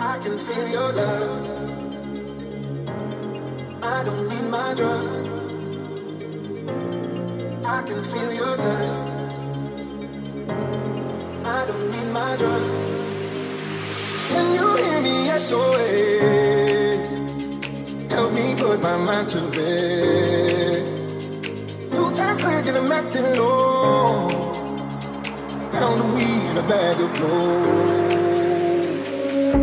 I can feel your love. I don't need my drugs. I can feel your touch. I don't need my drugs. Can you hear me? SOA. Help me put my mind to rest. Two times click and I'm acting low. Pound of weed in a bag of blow.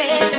baby.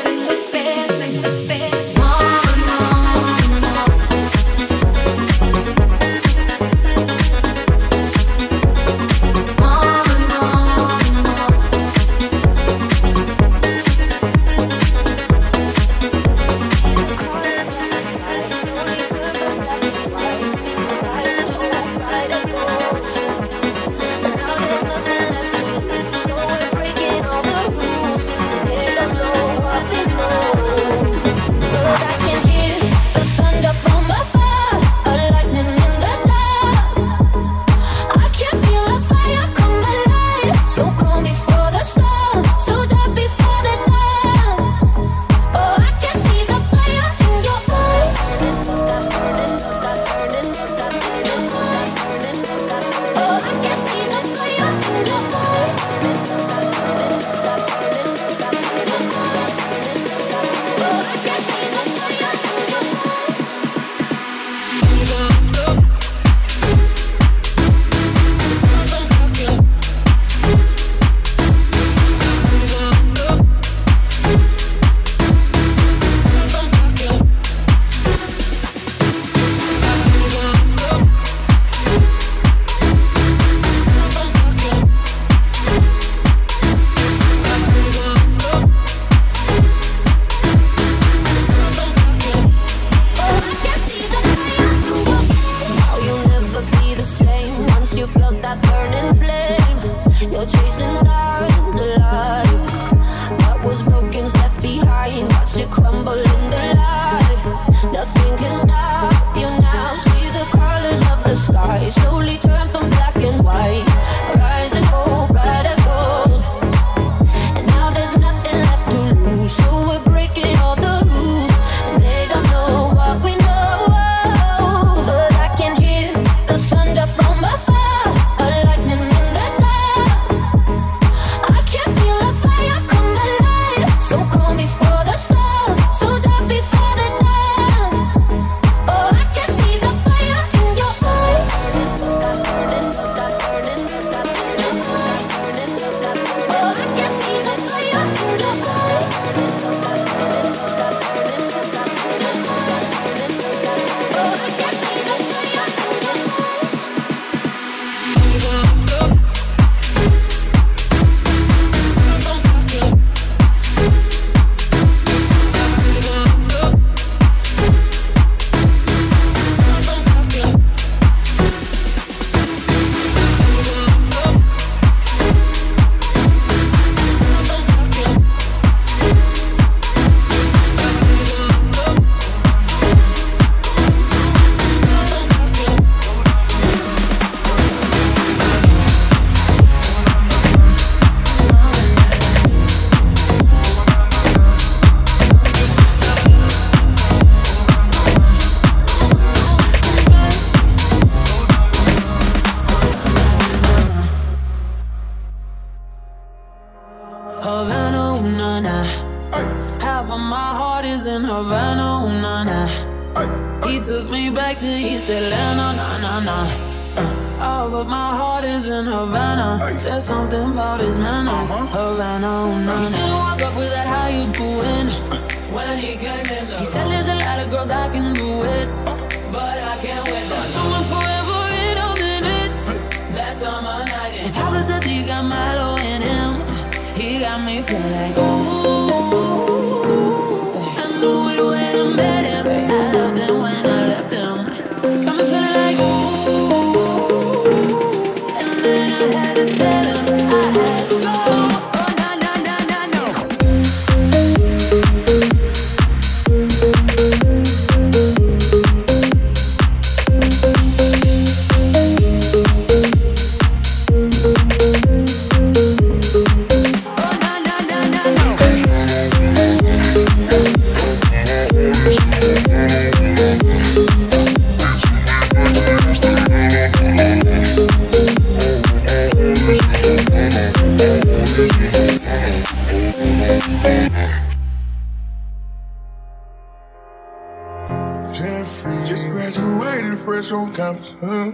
Jeffrey. Just graduated fresh on campus, huh?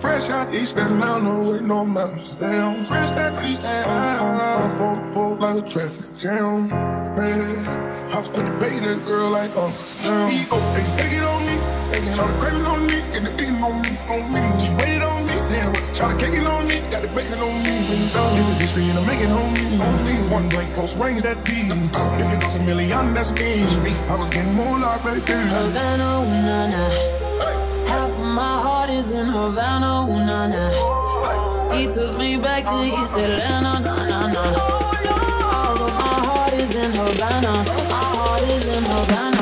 Fresh out East Atlanta with no maps, damn. Fresh out East Atlanta, both both like a traffic jam, man. I was quick to pay this girl like a Sam. She oh, and egging on me, egging on the craving on me, and the eating on me, on me. She waited on me, damn try to cake it on me. Got the bacon on me. This is history and I'm making on me. On me. One blank close range that beat. If it goes a million, that's me. I was getting more like baby. Havana, ooh, nah, nah. Half of my heart is in Havana, ooh, nah, nah. He took me back to uh-huh. East Atlanta, nah, nah, nah. All of my heart is in Havana, my heart is in Havana,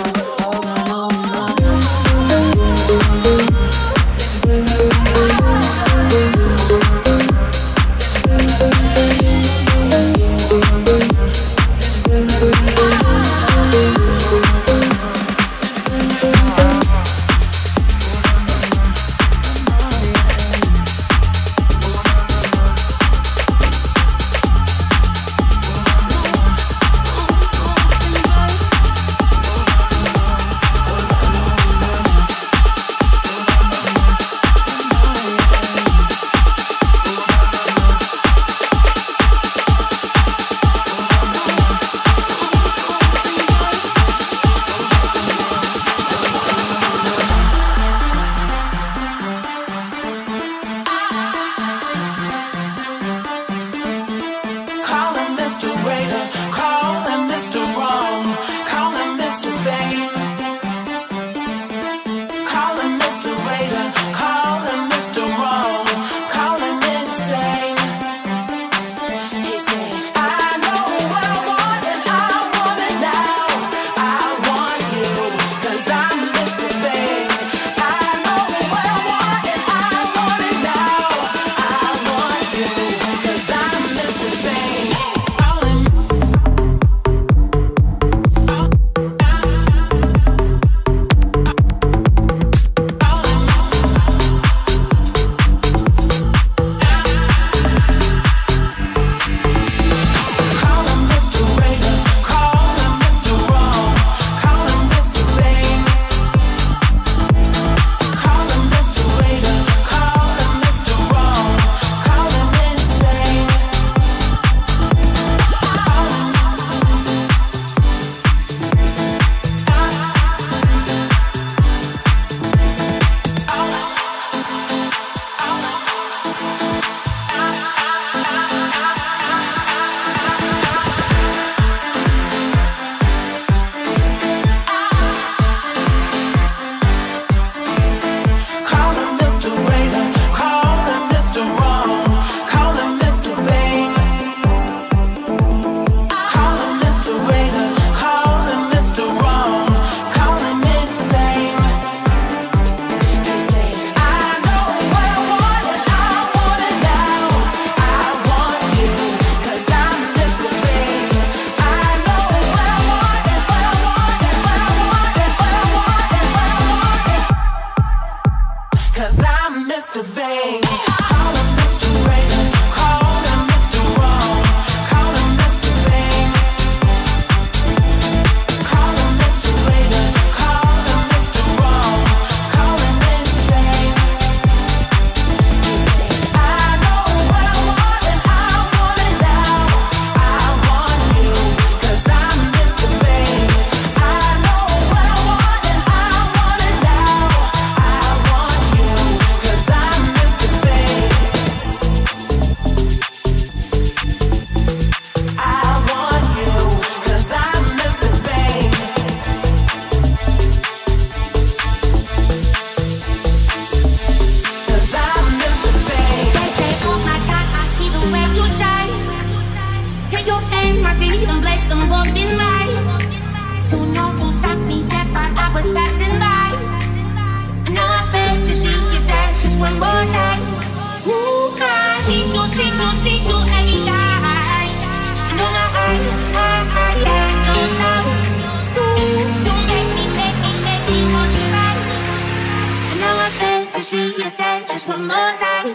see you dance just one more time.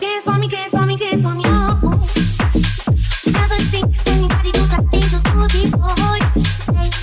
Dance for me, dance for me, dance for me, oh. oh. Never seen anybody do the things do before. Say,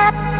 Yeah.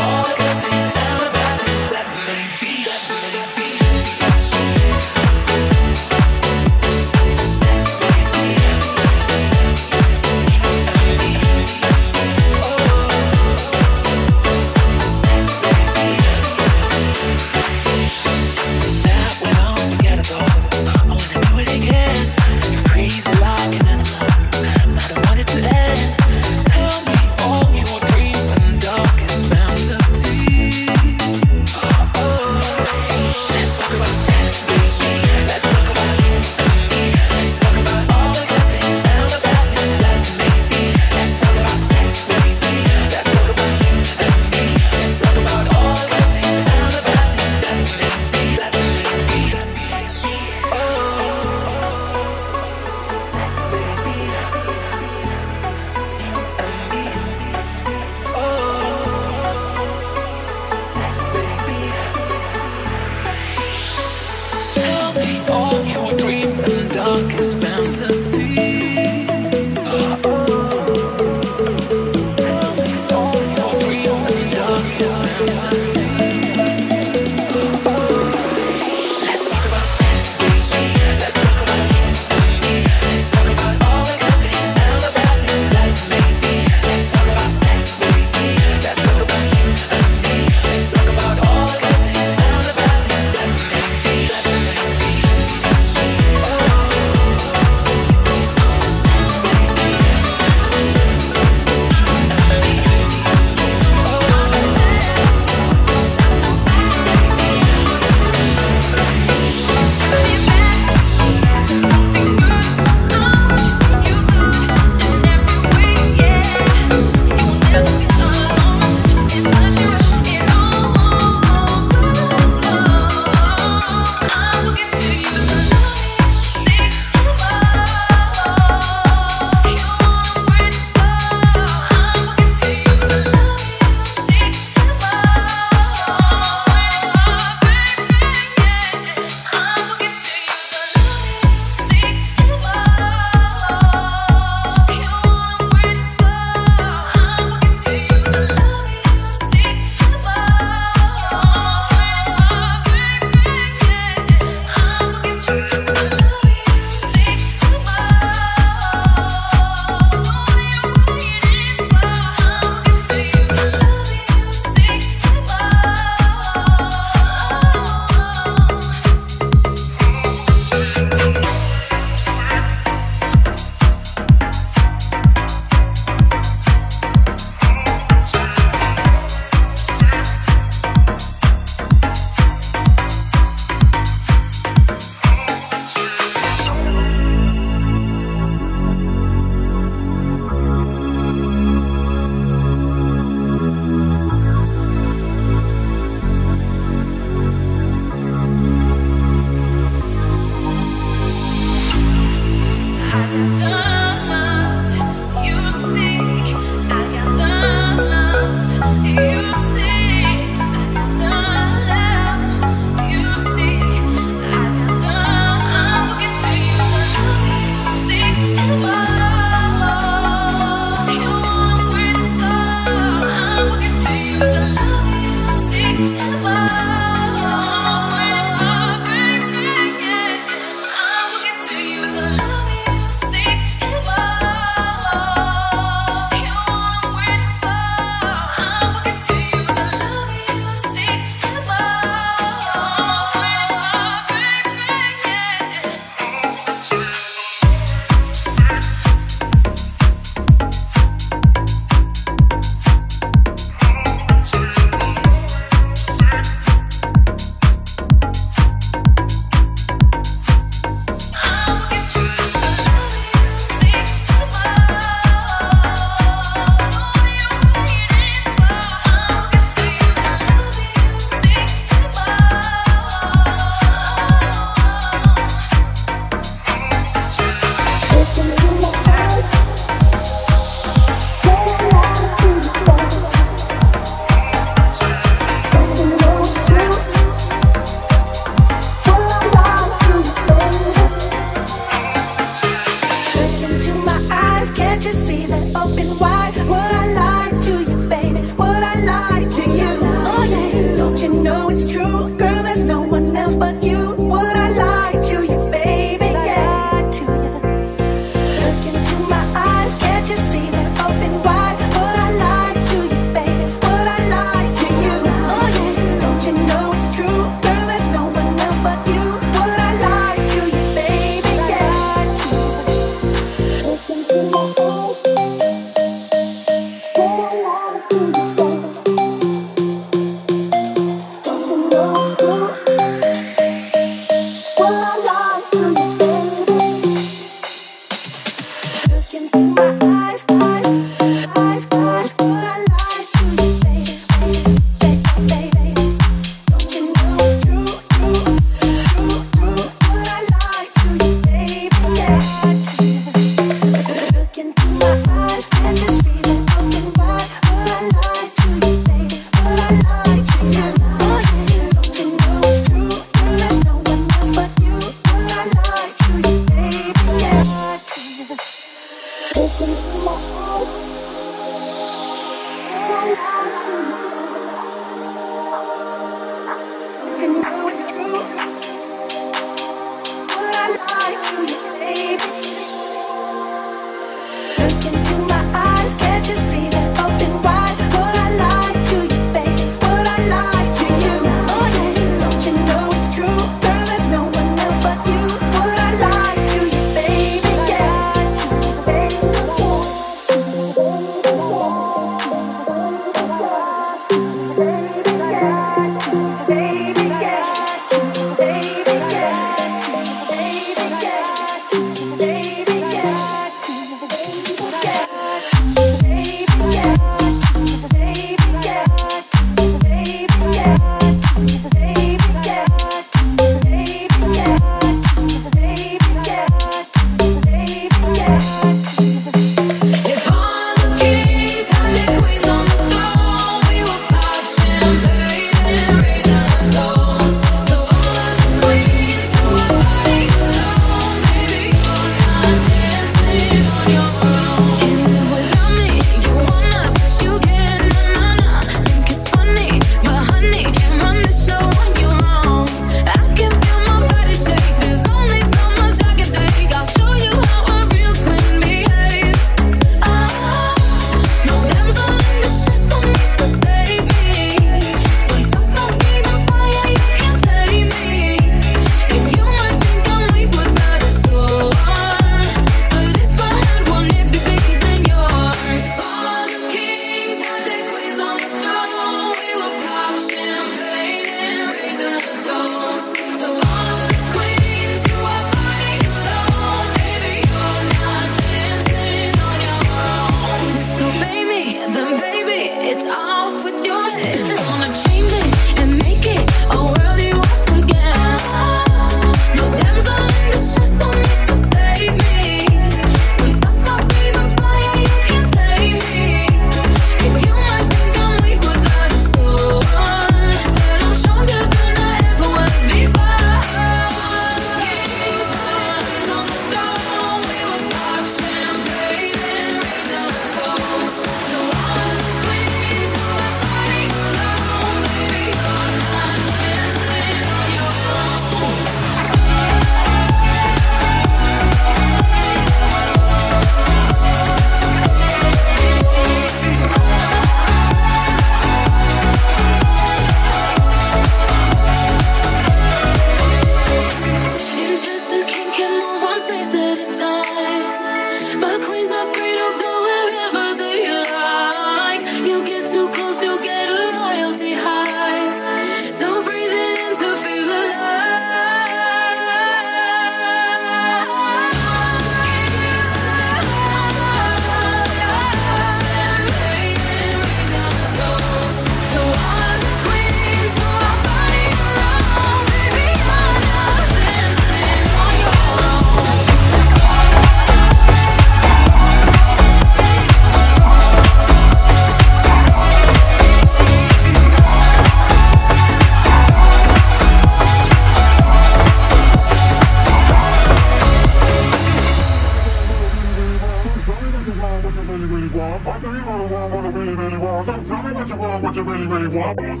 tell you want, what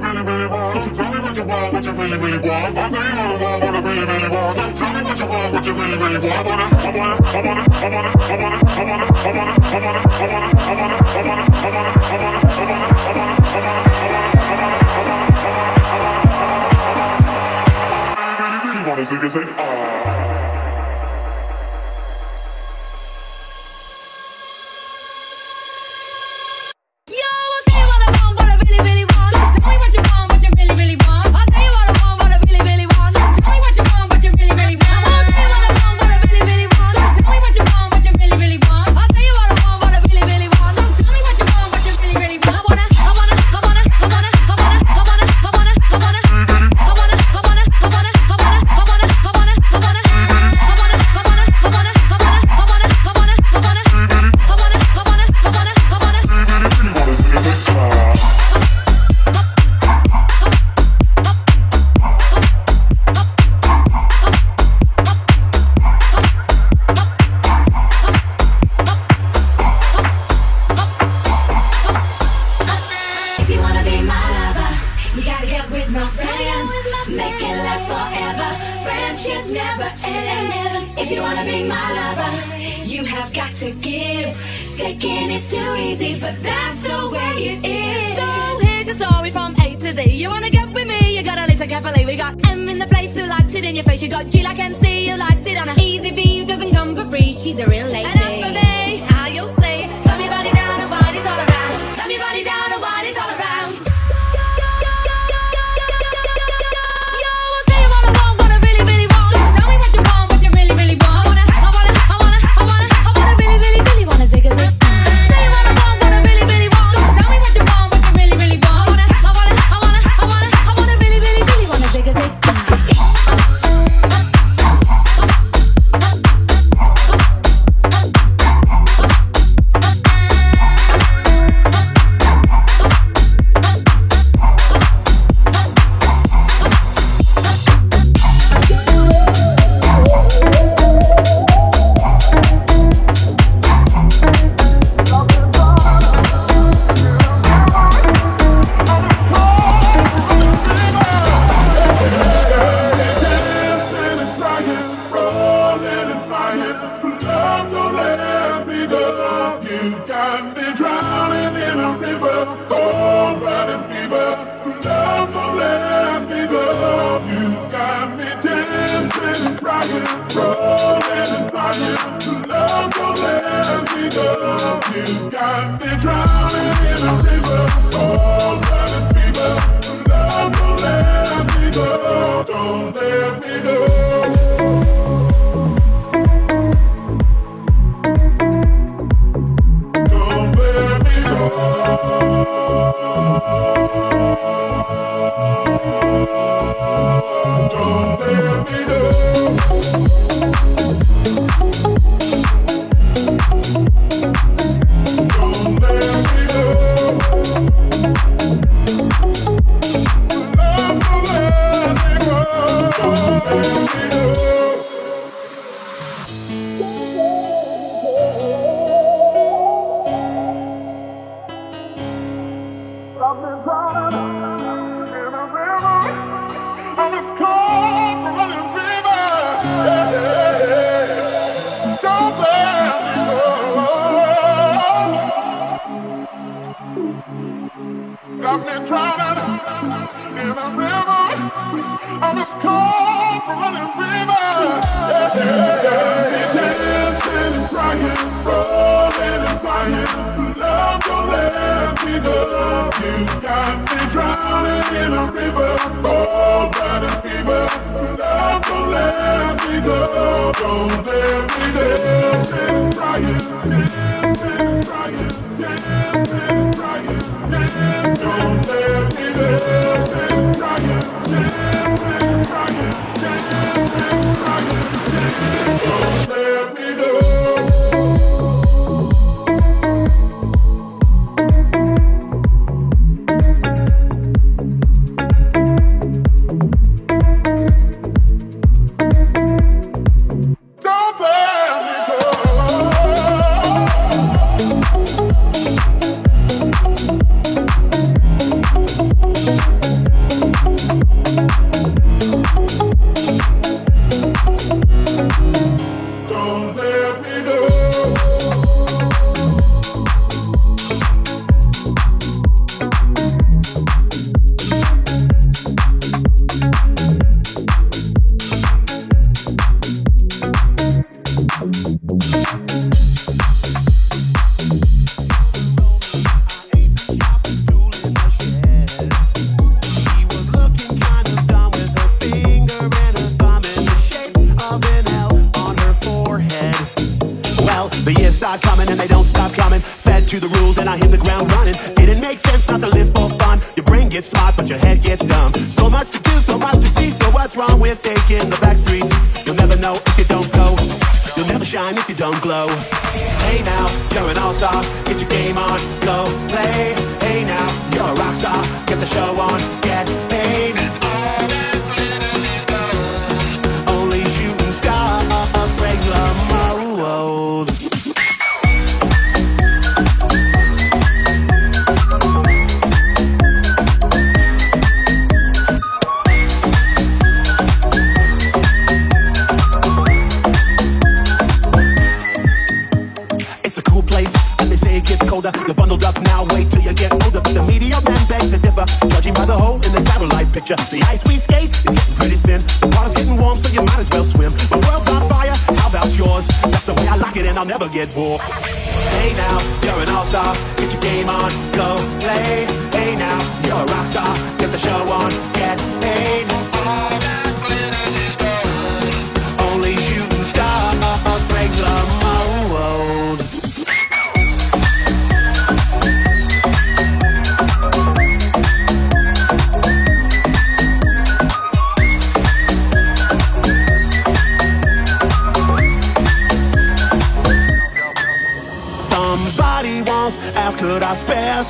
really, really want. So tell me what you want, what you really, really want. You want, what really, really want. So tell me what you want, what you really, really want. Wanna, a zig? Ah.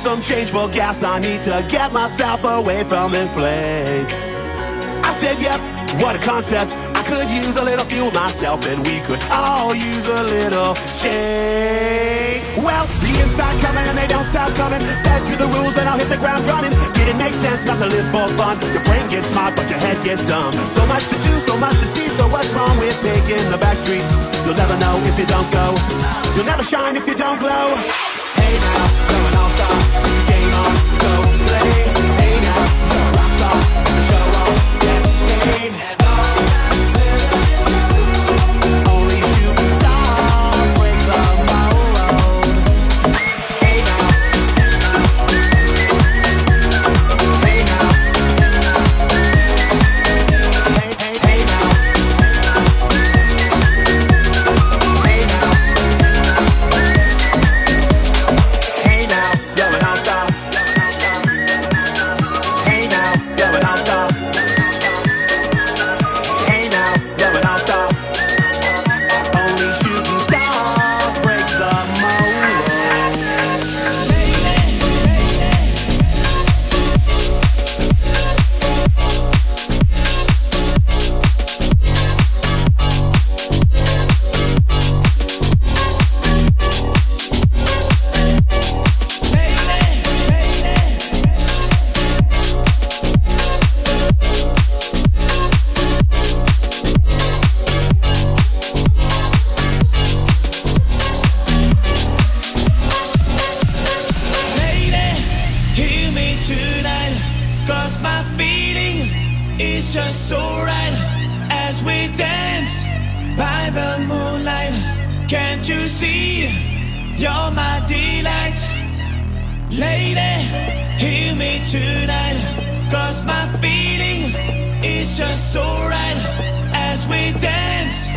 some change for gas. I need to get myself away from this place. I said, yep, what a concept. I could use a little fuel myself, and we could all use a little change. Well, the years start coming and they don't stop coming. Fed to the rules and I'll hit the ground running. Did it make sense not to live for fun. Your brain gets smart, but your head gets dumb. So much to do, so much to see. So what's wrong with taking the back streets? You'll never know if you don't go. You'll never shine if you don't glow now, coming off top. It's just so right as we dance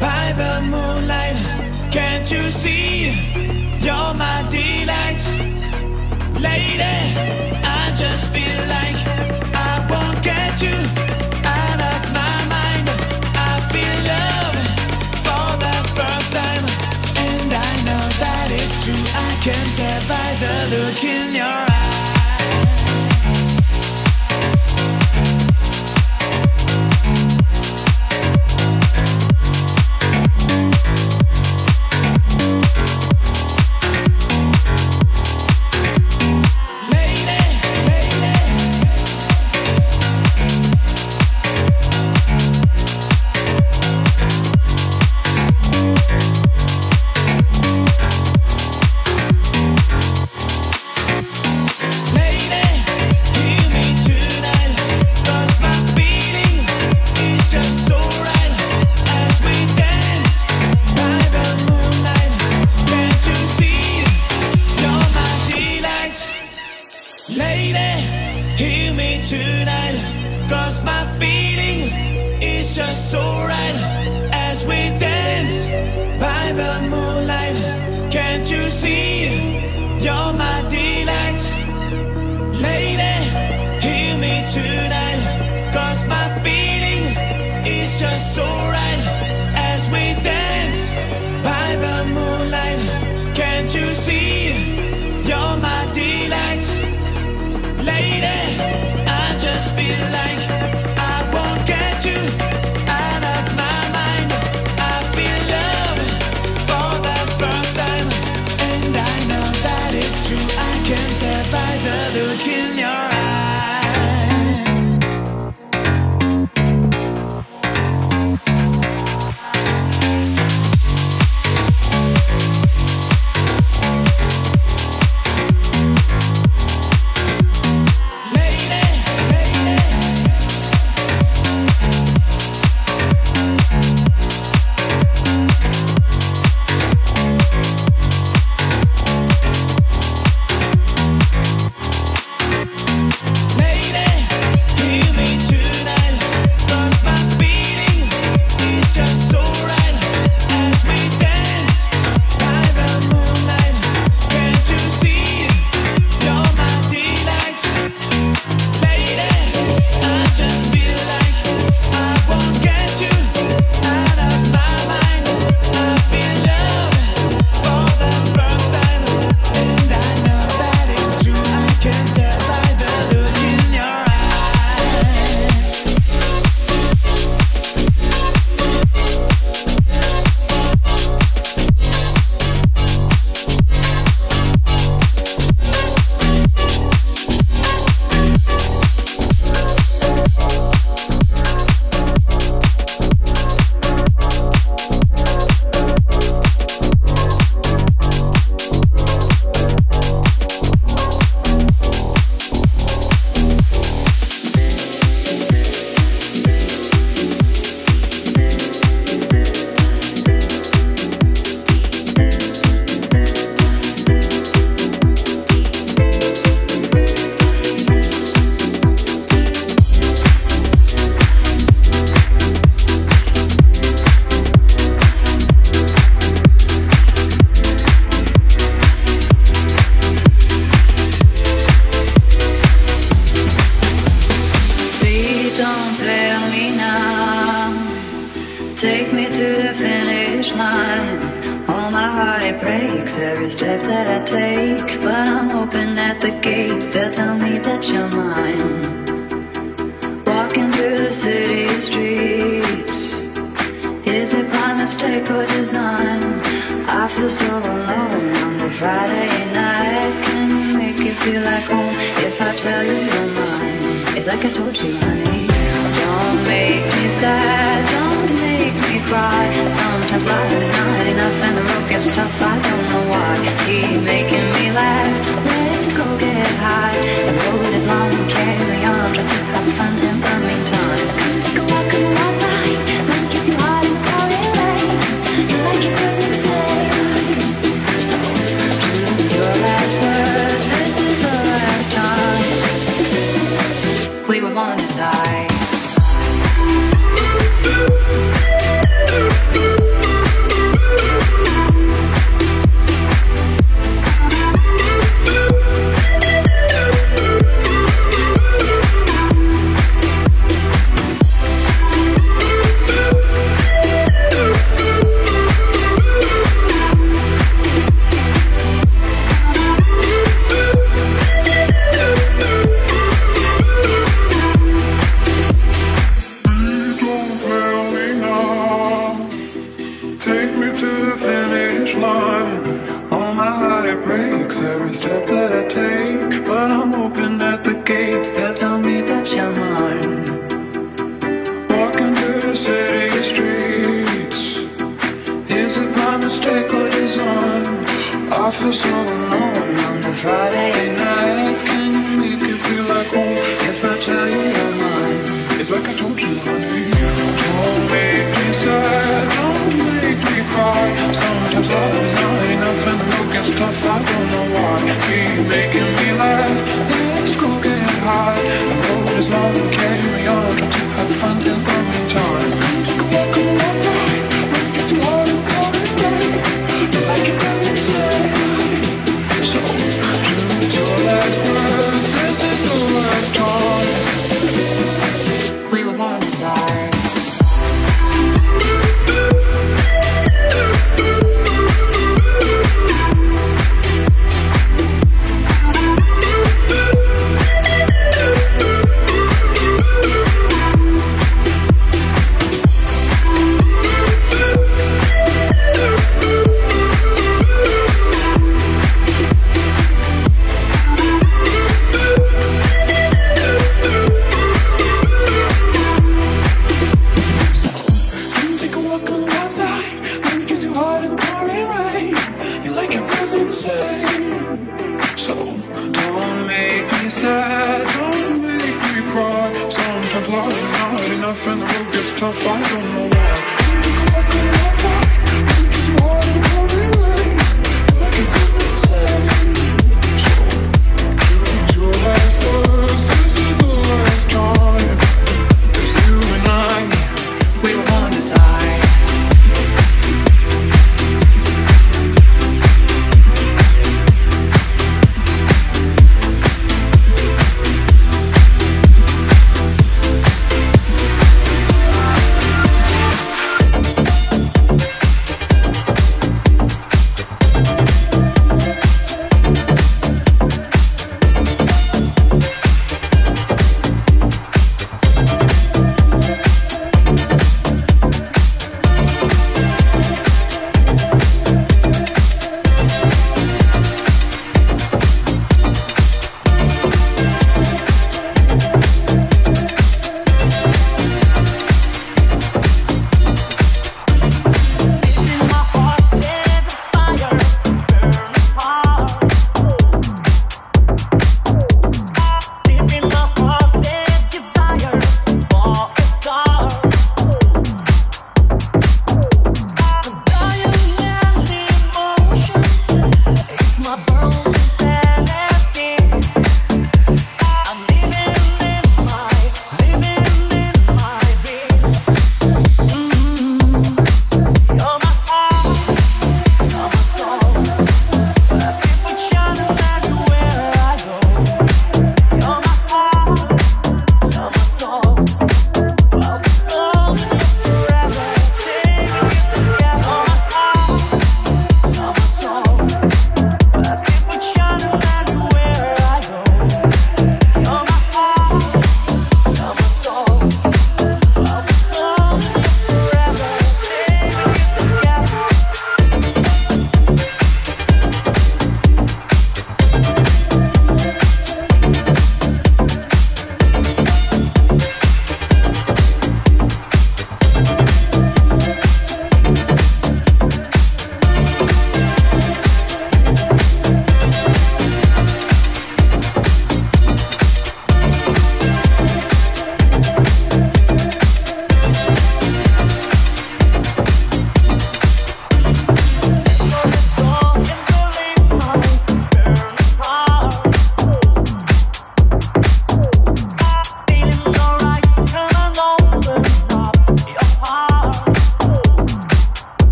by the moonlight. Can't you see? You're my delight, lady. I just feel like I won't get you. I can tell by the look in your sad. So don't make me sad, don't make me cry. Sometimes love is not enough and the road gets tough. I don't know why.